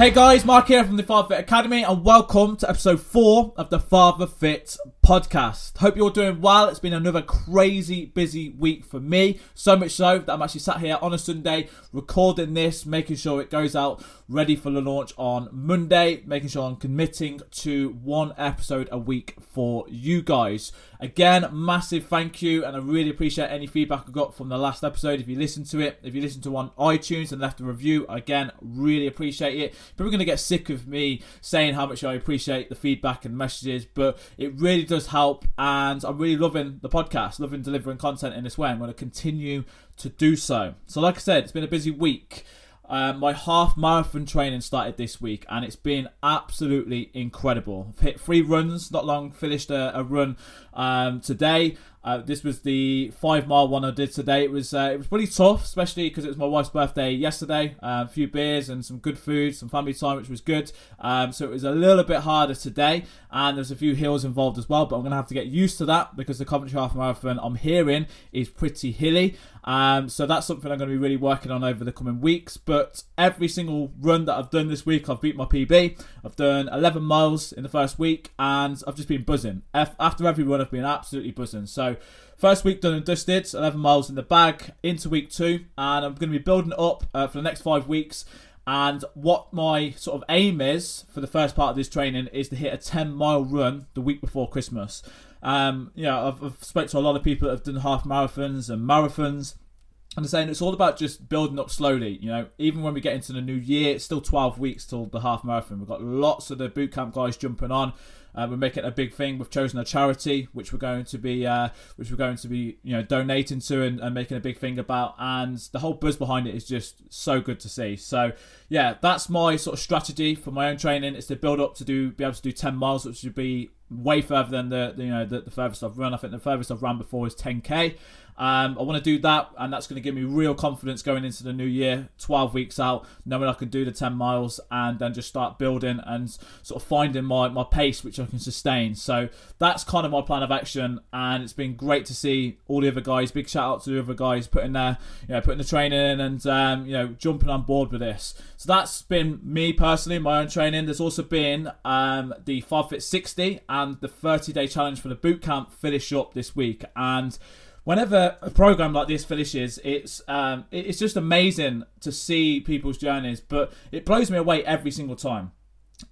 Hey guys, Mark here from the Father Fit Academy, and welcome to episode four of the Father Fit podcast. Hope you're doing well. It's been another crazy busy week for me, so much so that I'm actually sat here on a Sunday recording this, making sure it goes out ready for the launch on Monday, making sure I'm committing to one episode a week for you guys. Again, massive thank you, and I really appreciate any feedback I got from the last episode. If you listened to it, if you listened to on iTunes and left a review, again, really appreciate it. People are going to get sick of me saying how much I appreciate the feedback and messages, but it really does help, and I'm really loving the podcast, loving delivering content in this way. I'm going to continue to do so. So, like I said, it's been a busy week. Um, my half marathon training started this week and it's been absolutely incredible. I've hit three runs, not long, finished a, a run um, today. Uh, this was the five mile one I did today. It was uh, it was pretty tough, especially because it was my wife's birthday yesterday. Uh, a few beers and some good food, some family time, which was good. Um, so it was a little bit harder today, and there's a few hills involved as well. But I'm gonna have to get used to that because the Coventry Half Marathon I'm hearing is pretty hilly. Um, so that's something I'm going to be really working on over the coming weeks. But every single run that I've done this week, I've beat my PB. I've done 11 miles in the first week, and I've just been buzzing. After every run, I've been absolutely buzzing. So first week done and dusted, 11 miles in the bag into week two, and I'm going to be building up uh, for the next five weeks. And what my sort of aim is for the first part of this training is to hit a 10 mile run the week before Christmas. Um, you know, I've, I've spoke to a lot of people that have done half marathons and marathons. And they're saying it's all about just building up slowly. You know, even when we get into the new year, it's still 12 weeks till the half marathon. We've got lots of the boot camp guys jumping on. Uh, we're making a big thing. We've chosen a charity which we're going to be, uh, which we're going to be, you know, donating to and, and, making a big thing about. And the whole buzz behind it is just so good to see. So yeah, that's my sort of strategy for my own training. Is to build up to do, be able to do 10 miles, which would be way further than the, the you know the, the furthest I've run. I think the furthest I've run before is 10k. Um, I want to do that, and that's going to give me real confidence going into the new year. 12 weeks out, knowing I can do the 10 miles, and then just start building and sort of finding my, my pace, which I can sustain. So that's kind of my plan of action, and it's been great to see all the other guys. Big shout out to the other guys putting their, you know, putting the training in and um, you know jumping on board with this. So that's been me personally, my own training. There's also been um, the Father Fit 60 and the 30 day challenge for the boot camp finish up this week, and whenever a program like this finishes, it's um, it's just amazing to see people's journeys. But it blows me away every single time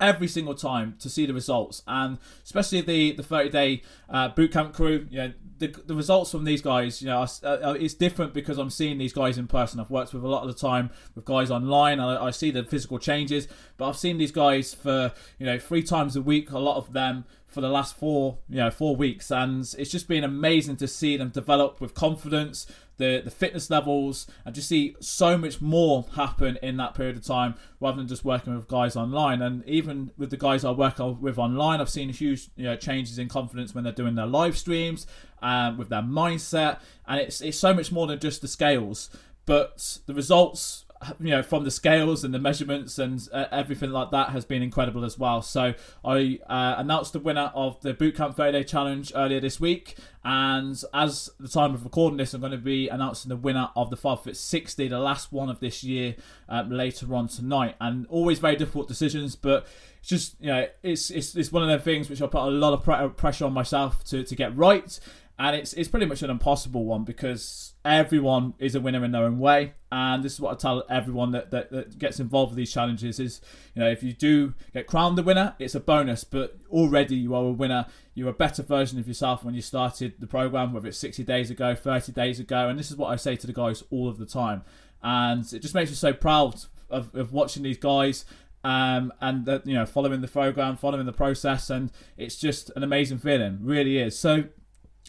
every single time to see the results. And especially the the 30 day uh, bootcamp crew you know the, the results from these guys you know uh, it's different because i'm seeing these guys in person. I've worked with a lot of the time with guys online. I, I see the physical changes but i've seen these guys for you know three times a week a lot of them for the last four, you know, four weeks, and it's just been amazing to see them develop with confidence, the the fitness levels, and just see so much more happen in that period of time rather than just working with guys online. And even with the guys I work with online, I've seen huge you know, changes in confidence when they're doing their live streams, um, with their mindset, and it's it's so much more than just the scales, but the results you know from the scales and the measurements and uh, everything like that has been incredible as well. So I uh, announced the winner of the Bootcamp 30 Challenge earlier this week, and as the time of recording this, I'm going to be announcing the winner of the Father Fit 60, the last one of this year, um, later on tonight. And always very difficult decisions, but it's just you know it's it's, it's one of the things which I put a lot of pressure on myself to to get right and it's it's pretty much an impossible one because everyone is a winner in their own way. And this is what i tell everyone that, that, that, gets involved with these challenges is you know if you do get crowned the winner it's a bonus but already you are a winner. You're a better version of yourself when you started the program whether it's 60 days ago 30 days ago. And this is what i say to the guys all of the time. And it just makes me so proud of, of watching these guys um, and that you know following the program following the process. And it's just an amazing feeling. Really is. So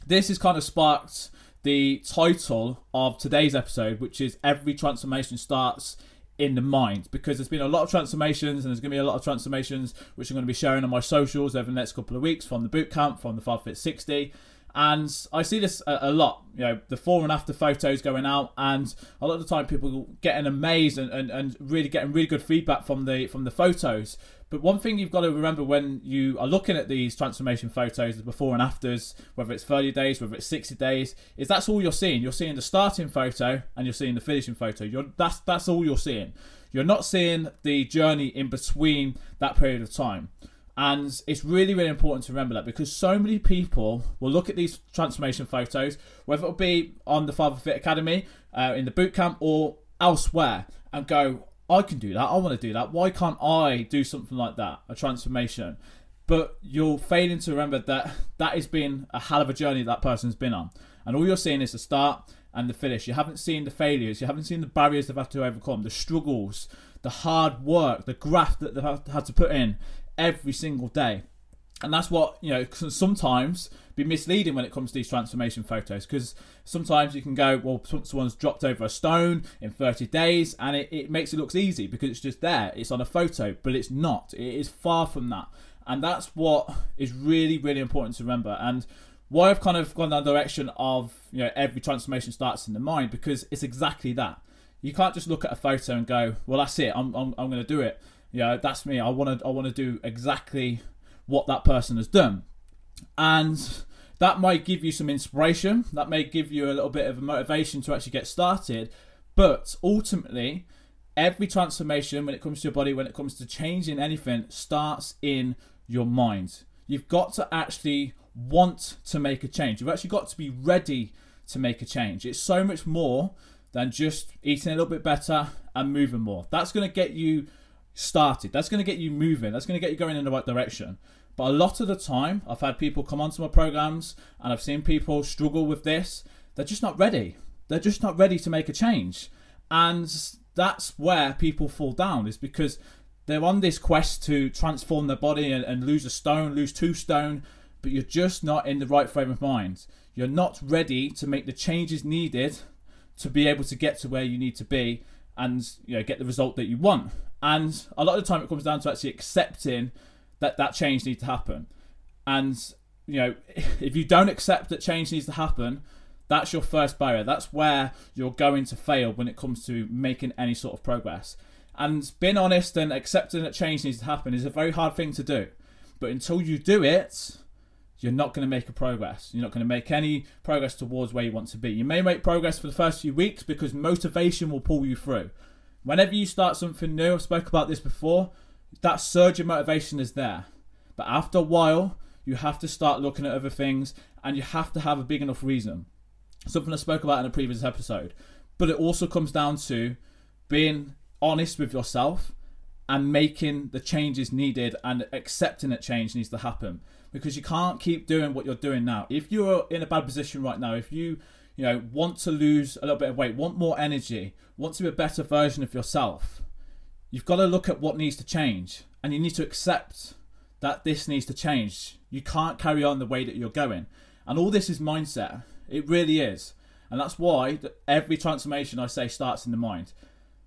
this has kind of sparked the title of today's episode, which is Every Transformation Starts in the Mind, because there's been a lot of transformations and there's going to be a lot of transformations which I'm going to be sharing on my socials over the next couple of weeks from the bootcamp, from the Father Fit 60. And I see this a, a, lot, you know, the before and after photos going out, and a lot of the time people getting amazed and, and, and really getting really good feedback from the from the photos. But one thing you've got to remember when you are looking at these transformation photos, the before and afters, whether it's 30 days, whether it's 60 days, is that's all you're seeing. You're seeing the starting photo and you're seeing the finishing photo. You're, that's that's all you're seeing. You're not seeing the journey in between that period of time. And it's really, really important to remember that because so many people will look at these transformation photos, whether it be on the Father Fit Academy, uh, in the boot camp, or elsewhere, and go, I can do that. I want to do that. Why can't I do something like that? A transformation. But you're failing to remember that that has been a hell of a journey that person's been on. And all you're seeing is the start and the finish. You haven't seen the failures. You haven't seen the barriers they've had to overcome, the struggles, the hard work, the graft that they've had to put in every single day. And that's what, you know, sometimes be misleading when it comes to these transformation photos because sometimes you can go, well, someone's dropped over a stone in 30 days and it, it makes it look easy because it's just there. It's on a photo, but it's not. It is far from that. And that's what is really, really important to remember. And why I've kind of gone that direction of you know every transformation starts in the mind because it's exactly that. You can't just look at a photo and go, well, that's it. I'm I'm, I'm going to do it. You know, that's me. I want to I want to do exactly what that person has done, and that might give you some inspiration. That may give you a little bit of motivation to actually get started. But ultimately, every transformation when it comes to your body, when it comes to changing anything, starts in your mind. You've got to actually want to make a change. You've actually got to be ready to make a change. It's so much more than just eating a little bit better and moving more. That's going to get you started. That's going to get you moving. That's going to get you going in the right direction. But a lot of the time, I've had people come onto my programs and I've seen people struggle with this. They're just not ready. They're just not ready to make a change. And that's where people fall down, is because they're on this quest to transform their body and, and lose a stone, lose two stone, but you're just not in the right frame of mind. You're not ready to make the changes needed to be able to get to where you need to be and you know get the result that you want. And a lot of the time it comes down to actually accepting that that change needs to happen. And you know, if you don't accept that change needs to happen, that's your first barrier. That's where you're going to fail when it comes to making any sort of progress. And being honest and accepting that change needs to happen is a very hard thing to do. But until you do it, you're not going to make a progress. You're not going to make any progress towards where you want to be. You may make progress for the first few weeks because motivation will pull you through. Whenever you start something new, I spoke about this before, that surge of motivation is there. But after a while, you have to start looking at other things and you have to have a big enough reason. Something I spoke about in a previous episode. But it also comes down to being honest with yourself and making the changes needed and accepting that change needs to happen because you can't keep doing what you're doing now. If you're in a bad position right now, if you you know want to lose a little bit of weight, want more energy, want to be a better version of yourself, you've got to look at what needs to change and you need to accept that this needs to change. You can't carry on the way that you're going. And all this is mindset. It really is. And that's why every transformation I say starts in the mind.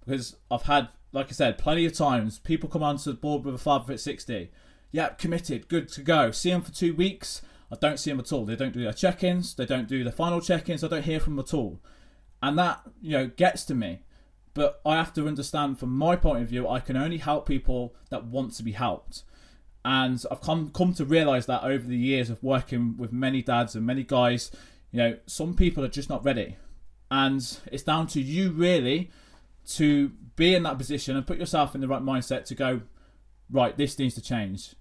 Because I've had, like I said, plenty of times people come onto the board with a Father Fit 60 Yep, committed, good to go. See them for two weeks. I don't see them at all. They don't do their check-ins. They don't do the final check-ins. I don't hear from them at all, and that you know gets to me. But I have to understand from my point of view, I can only help people that want to be helped. And I've come come to realise that over the years of working with many dads and many guys, you know, some people are just not ready. And it's down to you really to be in that position and put yourself in the right mindset to go, right, this needs to change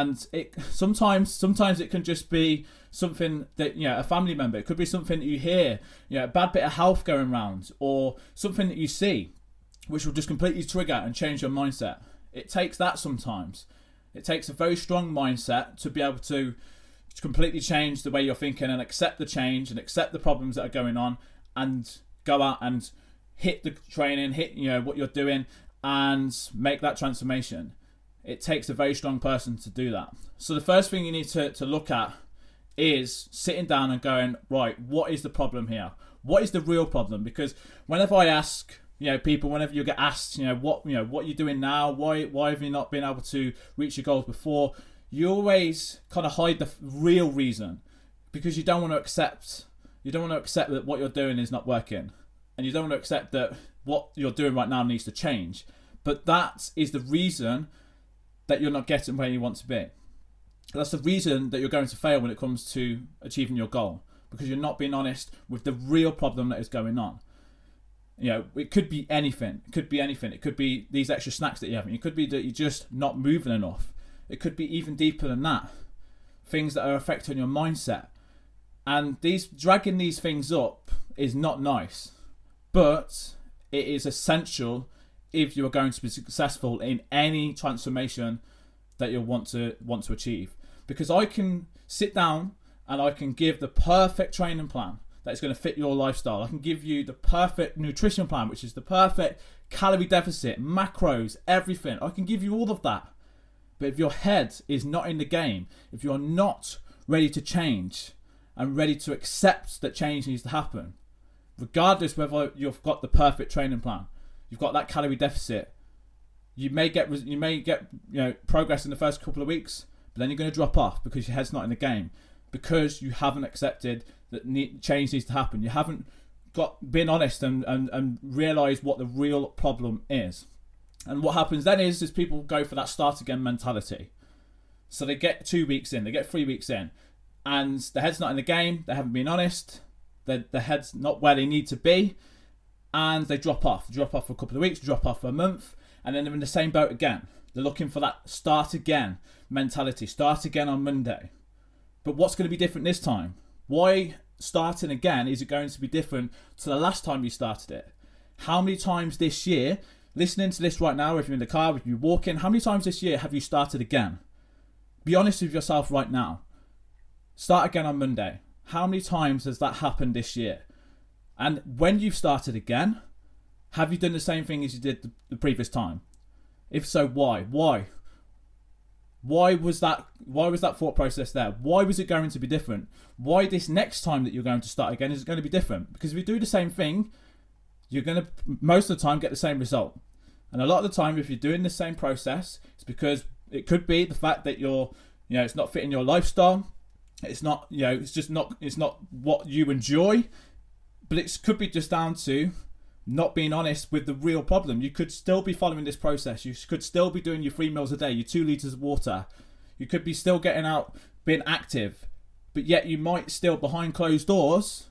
and it sometimes sometimes it can just be something that you know a family member it could be something that you hear you know a bad bit of health going around or something that you see which will just completely trigger and change your mindset. It takes that sometimes. It takes a very strong mindset to be able to completely change the way you're thinking and accept the change and accept the problems that are going on and go out and hit the training hit you know what you're doing and make that transformation it takes a very strong person to do that. So the first thing you need to, to look at is sitting down and going, right, what is the problem here? What is the real problem? Because whenever I ask, you know, people, whenever you get asked, you know, what you know, what you're doing now, why why have you not been able to reach your goals before? You always kind of hide the real reason because you don't want to accept you don't want to accept that what you're doing is not working, and you don't want to accept that what you're doing right now needs to change. But that is the reason that you're not getting where you want to be. That's the reason that you're going to fail when it comes to achieving your goal because you're not being honest with the real problem that is going on. You know, it could be anything. It could be anything. It could be these extra snacks that you have. It could be that you're just not moving enough. It could be even deeper than that. Things that are affecting your mindset. And these dragging these things up is not nice. But it is essential if you are going to be successful in any transformation that you want to want to achieve. Because I can sit down and I can give the perfect training plan that is going to fit your lifestyle. I can give you the perfect nutrition plan, which is the perfect calorie deficit, macros, everything. I can give you all of that. But if your head is not in the game, if you're not ready to change and ready to accept that change needs to happen, regardless whether you've got the perfect training plan, you've got that calorie deficit, you may get you may get you know progress in the first couple of weeks, but then you're going to drop off because your head's not in the game because you haven't accepted that need, change needs to happen. You haven't got been honest and, and, and realised what the real problem is. And what happens then is is people go for that start again mentality. So they get two weeks in, they get three weeks in, and the head's not in the game. They haven't been honest. The the head's not where they need to be, and they drop off. Drop off for a couple of weeks. Drop off for a month, and then they're in the same boat again. They're looking for that start again mentality. Start again on Monday. But what's going to be different this time? Why starting again is it going to be different to the last time you started it? How many times this year, listening to this right now, if you're in the car, if you're walking, how many times this year have you started again? Be honest with yourself right now. Start again on Monday. How many times has that happened this year? And when you've started again, have you done the same thing as you did the, previous time? If so, why? Why? Why was that? Why was that thought process there? Why was it going to be different? Why this next time that you're going to start again is it going to be different? Because if you do the same thing, you're going to most of the time get the same result. And a lot of the time, if you're doing the same process, it's because it could be the fact that you're, you know, it's not fitting your lifestyle. It's not, you know, it's just not, it's not what you enjoy. But it could be just down to not being honest with the real problem. You could still be following this process. You could still be doing your three meals a day, your two liters of water. You could be still getting out, being active, but yet you might still, behind closed doors,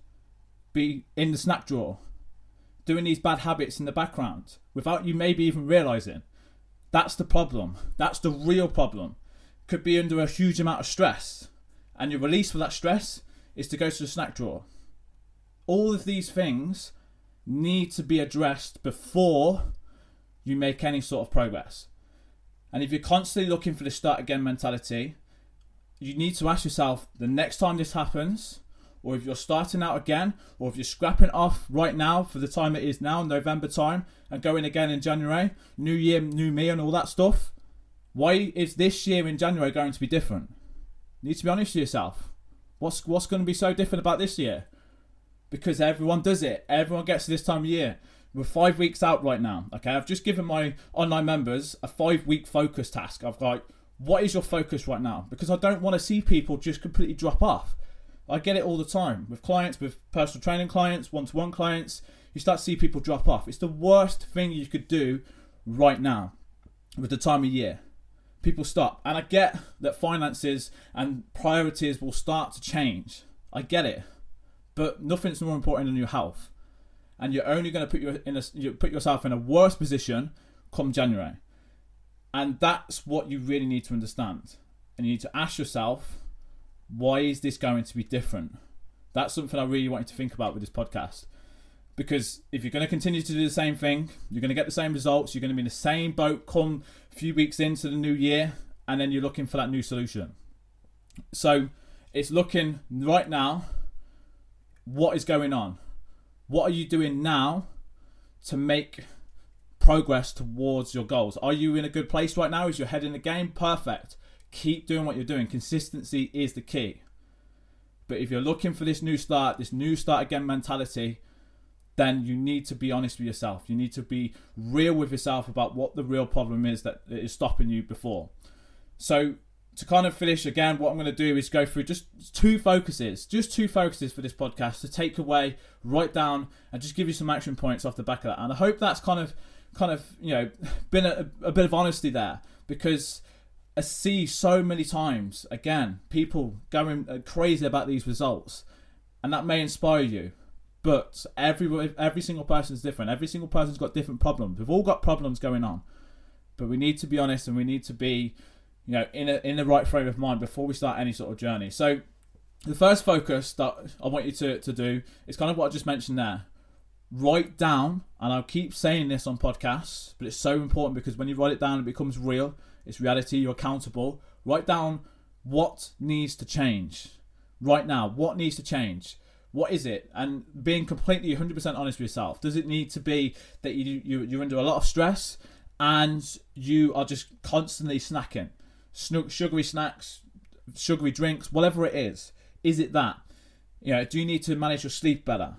be in the snack drawer, doing these bad habits in the background without you maybe even realizing. That's the problem. That's the real problem. Could be under a huge amount of stress, and your release for that stress is to go to the snack drawer. All of these things need to be addressed before you make any sort of progress. And if you're constantly looking for the start again mentality, you need to ask yourself the next time this happens, or if you're starting out again, or if you're scrapping off right now for the time it is now, November time, and going again in January, new year, new me, and all that stuff, why is this year in January going to be different? You need to be honest with yourself. What's what's going to be so different about this year? Because everyone does it. Everyone gets to this time of year. We're five weeks out right now. Okay, I've just given my online members a five week focus task. I've got, what is your focus right now? Because I don't want to see people just completely drop off. I get it all the time with clients, with personal training clients, one to one clients. You start to see people drop off. It's the worst thing you could do right now with the time of year. People stop. And I get that finances and priorities will start to change. I get it but nothing's more important than your health. And you're only going to put your in a, you put yourself in a worse position come January. And that's what you really need to understand. And you need to ask yourself, why is this going to be different? That's something I really want you to think about with this podcast. Because if you're going to continue to do the same thing, you're going to get the same results, you're going to be in the same boat come a few weeks into the new year, and then you're looking for that new solution. So it's looking right now what is going on? What are you doing now to make progress towards your goals? Are you in a good place right now? Is your head in the game? Perfect. Keep doing what you're doing. Consistency is the key. But if you're looking for this new start, this new start again mentality, then you need to be honest with yourself. You need to be real with yourself about what the real problem is that is stopping you before. So to kind of finish again, what I'm going to do is go through just two focuses, just two focuses for this podcast to take away, write down, and just give you some action points off the back of that. And I hope that's kind of, kind of, you know, been a, a bit of honesty there because I see so many times again people going crazy about these results, and that may inspire you. But every every single person is different. Every single person's got different problems. We've all got problems going on, but we need to be honest and we need to be, you know, in a, in the right frame of mind before we start any sort of journey. So, the first focus that I want you to to do is kind of what I just mentioned there. Write down, and I'll keep saying this on podcasts, but it's so important because when you write it down, it becomes real. It's reality. You're accountable. Write down what needs to change right now. What needs to change? what is it? And being completely 100% honest with yourself. Does it need to be that you, you you're under a lot of stress and you are just constantly snacking, sugary snacks, sugary drinks, whatever it is? Is it that? You know, do you need to manage your sleep better?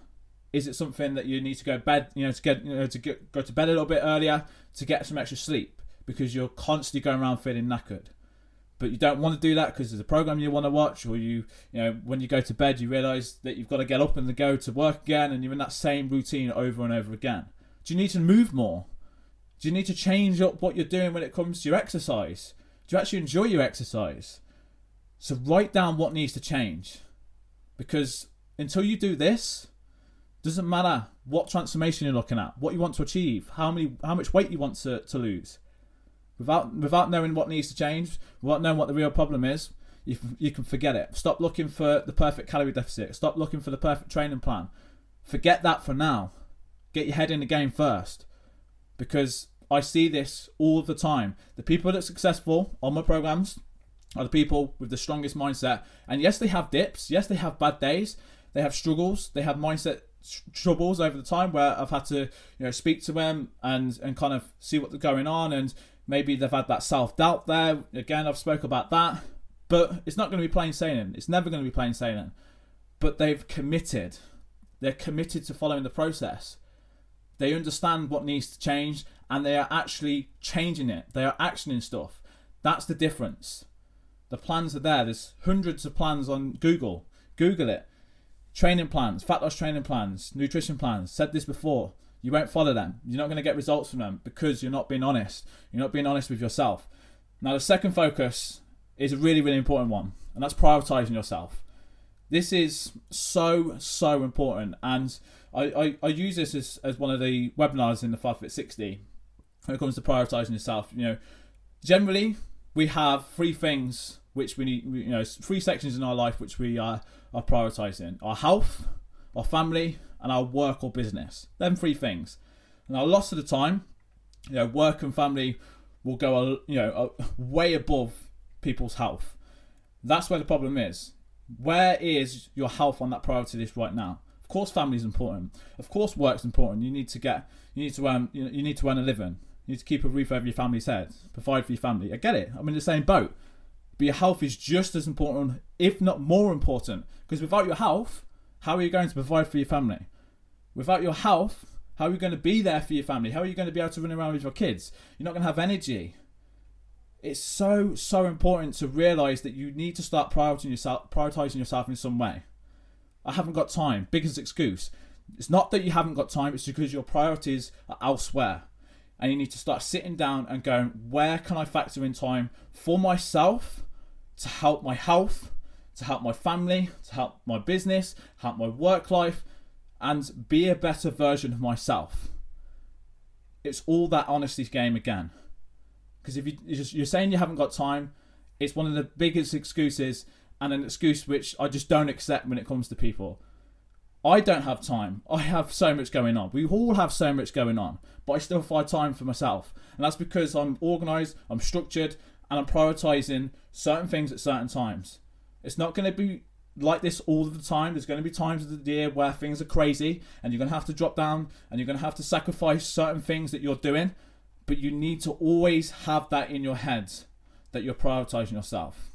Is it something that you need to go bed, you know, to get you know to get, go to bed a little bit earlier to get some extra sleep because you're constantly going around feeling knackered? but you don't want to do that because there's a program you want to watch, or you, you know, when you go to bed, you realize that you've got to get up and go to work again, and you're in that same routine over and over again. Do you need to move more? Do you need to change up what you're doing when it comes to your exercise? You actually enjoy your exercise? So write down what needs to change, because until you do this, doesn't matter what transformation you're looking at, what you want to achieve, how many, how much weight you want to, to lose Without without knowing what needs to change, without knowing what the real problem is, you you can forget it. Stop looking for the perfect calorie deficit. Stop looking for the perfect training plan. Forget that for now. Get your head in the game first, because I see this all the time. The people that are successful on my programs are the people with the strongest mindset. And yes, they have dips. Yes, they have bad days. They have struggles. They have mindset troubles over the time where I've had to you know speak to them and and kind of see what's going on and Maybe they've had that self doubt there. Again, I've spoke about that. But it's not going to be plain sailing. It's never going to be plain sailing. But they've committed. They're committed to following the process. They understand what needs to change and they are actually changing it. They are actioning stuff. That's the difference. The plans are there. There's hundreds of plans on Google. Google it. Training plans, fat loss training plans, nutrition plans. Said this before. You won't follow them. You're not going to get results from them because you're not being honest. You're not being honest with yourself. Now, the second focus is a really, really important one, and that's prioritizing yourself. This is so, so important. And I, I, I use this as, as one of the webinars in the Father Fit 60 when it comes to prioritizing yourself. You know, generally, we have three things which we need, you know, three sections in our life which we are, are prioritizing our health, our family, and our work or business. Them three things. Now, lots of the time, you know, work and family will go, you know, way above people's health. That's where the problem is. Where is your health on that priority list right now? Course, family is important. Of course, work's important. You need to get, you need to earn, you, know, you need to earn a living. You need to keep a roof over your family's head, provide for your family. I get it. I'm in the same boat. But your health is just as important, if not more important. Because without your health, how are you going to provide for your family? Without your health, how are you going to be there for your family? How are you going to be able to run around with your kids? You're not going to have energy. It's so so important to realize that you need to start prioritizing yourself, prioritizing yourself in some way. I haven't got time. Biggest excuse. It's not that you haven't got time. It's because your priorities are elsewhere, and you need to start sitting down and going, where can I factor in time for myself to help my health, to help my family, to help my business, help my work life, and be a better version of myself. It's all that honesty game again. Because if you, you're saying you haven't got time, it's one of the biggest excuses and an excuse which I just don't accept when it comes to people. I don't have time. I have so much going on. We all have so much going on, but I still find time for myself. And that's because I'm organized, I'm structured, and I'm prioritizing certain things at certain times. It's not going to be like this all the time. There's going to be times of the year where things are crazy and you're going to have to drop down and you're going to have to sacrifice certain things that you're doing. But you need to always have that in your head that you're prioritizing yourself.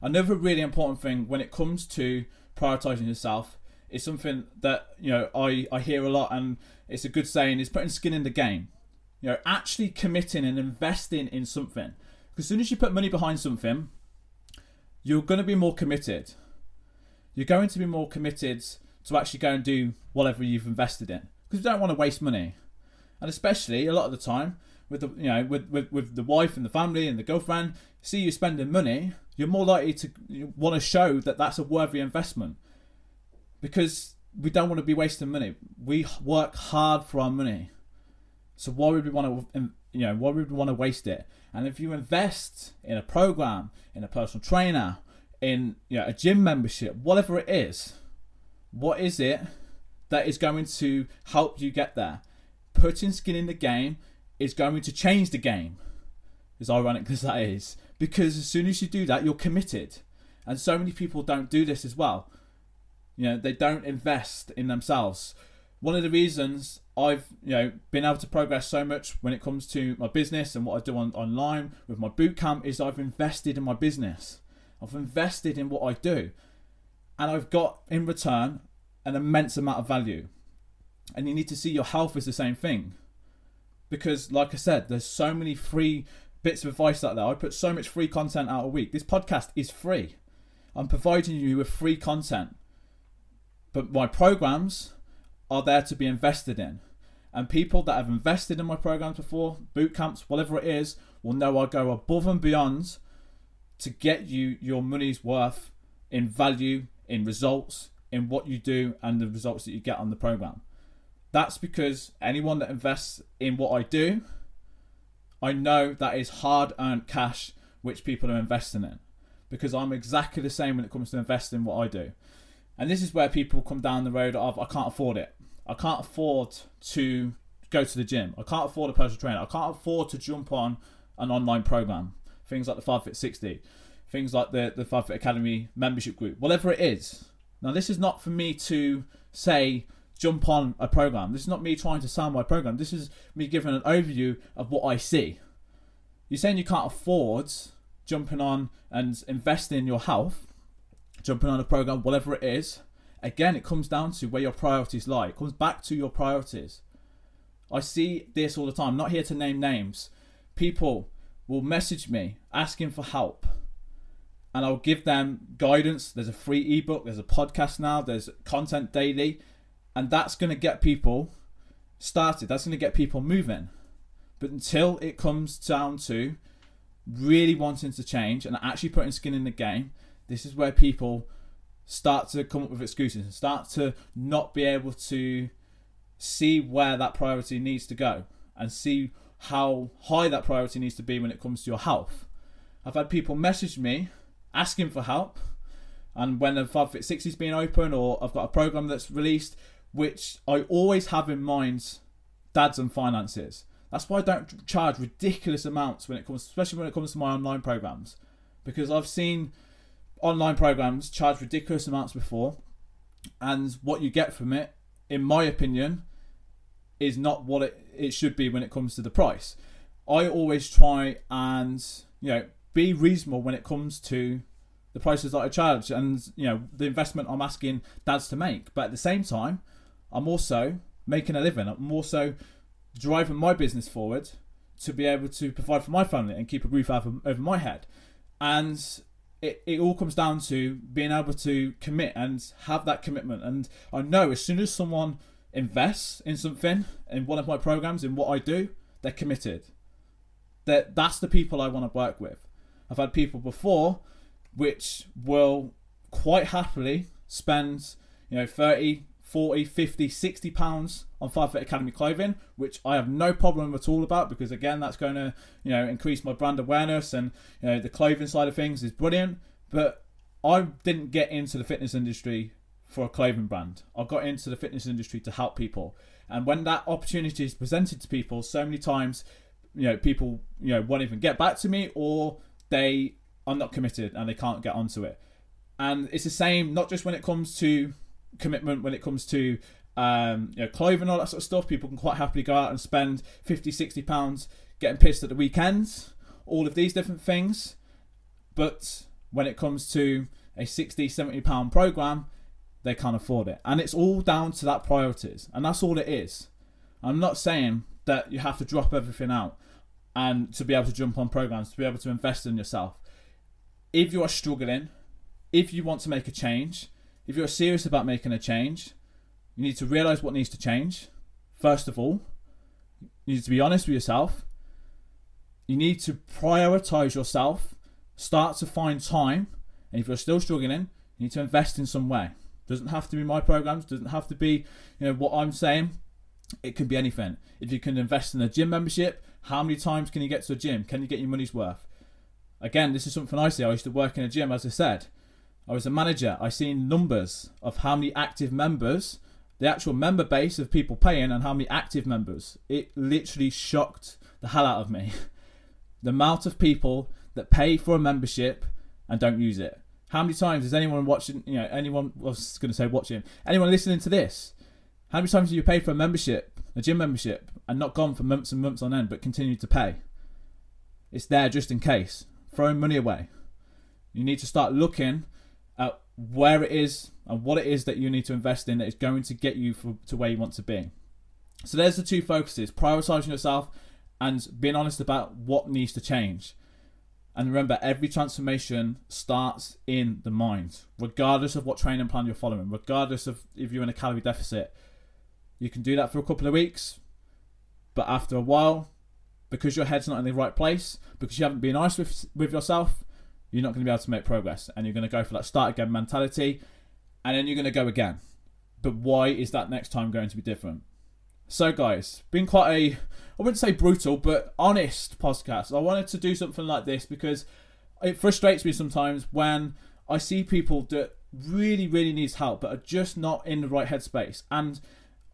Another really important thing when it comes to prioritizing yourself is something that you know I, I hear a lot and it's a good saying is putting skin in the game. You know, actually committing and investing in something. Because as soon as you put money behind something, you're going to be more committed. You're going to be more committed to actually go and do whatever you've invested in because you don't want to waste money, and especially a lot of the time with the you know with, with, with the wife and the family and the girlfriend see you spending money, you're more likely to want to show that that's a worthy investment because we don't want to be wasting money. We work hard for our money. So why would we want to, you know, why would we want to waste it? And if you invest in a program, in a personal trainer, in you know, a gym membership, whatever it is, what is it that is going to help you get there? Putting skin in the game is going to change the game. As ironic as that is, because as soon as you do that, you're committed. And so many people don't do this as well. You know, they don't invest in themselves. One of the reasons I've you know been able to progress so much when it comes to my business and what I do on, online with my bootcamp is I've invested in my business. I've invested in what I do, and I've got in return an immense amount of value. And you need to see your health as the same thing, because like I said, there's so many free bits of advice out there. I put so much free content out a week. This podcast is free. I'm providing you with free content, but my programs are there to be invested in. And people that have invested in my programs before, boot camps, whatever it is, will know I go above and beyond to get you your money's worth in value, in results, in what you do, and the results that you get on the program. That's because anyone that invests in what I do, I know that is hard earned cash which people are investing in. Because I'm exactly the same when it comes to investing in what I do. And this is where people come down the road of I can't afford it. I can't afford to go to the gym. I can't afford a personal trainer. I can't afford to jump on an online program. Things like the Father Fit 60, things like the, the Father Fit Academy membership group, whatever it is. Now, this is not for me to say, jump on a program. This is not me trying to sell my program. This is me giving an overview of what I see. You're saying you can't afford jumping on and investing in your health, jumping on a program, whatever it is, Again, it comes down to where your priorities lie. It comes back to your priorities. I see this all the time. I'm not here to name names. People will message me asking for help. And I'll give them guidance. There's a free ebook, there's a podcast now, there's content daily. And that's going to get people started. That's going to get people moving. But until it comes down to really wanting to change and actually putting skin in the game, this is where people start to come up with excuses and start to not be able to see where that priority needs to go and see how high that priority needs to be when it comes to your health. I've had people message me asking for help, and when the Father Fit 60 is being open, or I've got a program that's released, which I always have in mind dads and finances. That's why I don't charge ridiculous amounts when it comes, especially when it comes to my online programs, because I've seen online programs charge ridiculous amounts before, and what you get from it, in my opinion, is not what it, it should be when it comes to the price. I always try and you know be reasonable when it comes to the prices that I charge and you know the investment I'm asking dads to make. But at the same time, I'm also making a living. I'm also driving my business forward to be able to provide for my family and keep a roof over, over my head. And it, it all comes down to being able to commit and have that commitment. And I know as soon as someone invests in something, in one of my programs, in what I do, they're committed. That that's the people I want to work with. I've had people before which will quite happily spend, you know, 30, 40, 50, 60 pounds on Father Fit Academy clothing, which I have no problem at all about because again that's going to, you know, increase my brand awareness and you know the clothing side of things is brilliant. But I didn't get into the fitness industry for a clothing brand. I got into the fitness industry to help people. And when that opportunity is presented to people, so many times, you know, people, you know, won't even get back to me or they are not committed and they can't get onto it. And it's the same, not just when it comes to commitment when it comes to um, you know, clothing, all that sort of stuff. People can quite happily go out and spend 50, 60 pounds getting pissed at the weekends, all of these different things. But when it comes to a 60, 70 pound program, they can't afford it. And it's all down to that priorities. And that's all it is. I'm not saying that you have to drop everything out and to be able to jump on programs, to be able to invest in yourself. If you are struggling, if you want to make a change, if you're serious about making a change, you need to realize what needs to change. First of all, you need to be honest with yourself. You need to prioritize yourself. Start to find time. And if you're still struggling, you need to invest in some way. Doesn't have to be my programs. Doesn't have to be you know what I'm saying. It can be anything. If you can invest in a gym membership, how many times can you get to a gym? Can you get your money's worth? Again, this is something I see. I used to work in a gym, as I said. I was a manager. I seen numbers of how many active members, the actual member base of people paying, and how many active members. It literally shocked the hell out of me. the amount of people that pay for a membership and don't use it. How many times is anyone watching? You know, anyone I was going to say watching. Anyone listening to this? How many times have you paid for a membership, a gym membership, and not gone for months and months on end, but continued to pay? It's there just in case. Throwing money away. You need to start looking at where it is and what it is that you need to invest in that is going to get you for, to where you want to be. So there's the two focuses: prioritizing yourself and being honest about what needs to change. And remember, every transformation starts in the mind, regardless of what training plan you're following, regardless of if you're in a calorie deficit. You can do that for a couple of weeks, but after a while, because your head's not in the right place, because you haven't been honest with, with yourself, you're not going to be able to make progress. And you're going to go for that start again mentality, and then you're going to go again. But why is that next time going to be different? So, guys, been quite a, I wouldn't say brutal, but honest podcast. I wanted to do something like this because it frustrates me sometimes when I see people that really, really needs help, but are just not in the right headspace. And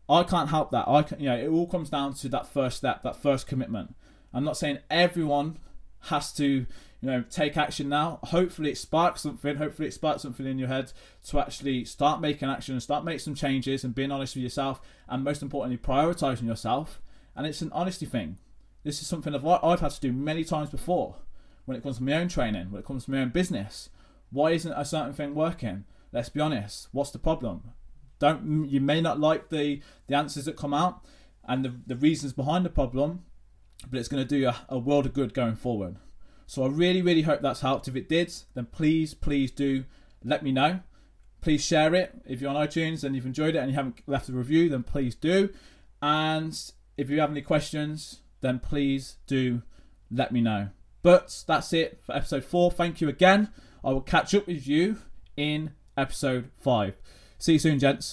I can't help that. I can, you know, it all comes down to that first step, that first commitment. I'm not saying everyone has to, you know, take action now. Hopefully, it sparks something. Hopefully, it sparks something in your head to actually start making action and start making some changes and being honest with yourself, and most importantly, prioritizing yourself. And it's an honesty thing. This is something I've, I've had to do many times before when it comes to my own training, when it comes to my own business. Why isn't a certain thing working? Let's be honest. What's the problem? Don't you may not like the the answers that come out and the, the reasons behind the problem, but it's going to do a, a world of good going forward. So I really, really hope that's helped. If it did, then please, please do let me know. Please share it. If you're on iTunes and you've enjoyed it and you haven't left a review, then please do. And if you have any questions, then please do let me know. But that's it for episode four. Thank you again. I will catch up with you in episode five. See you soon, gents.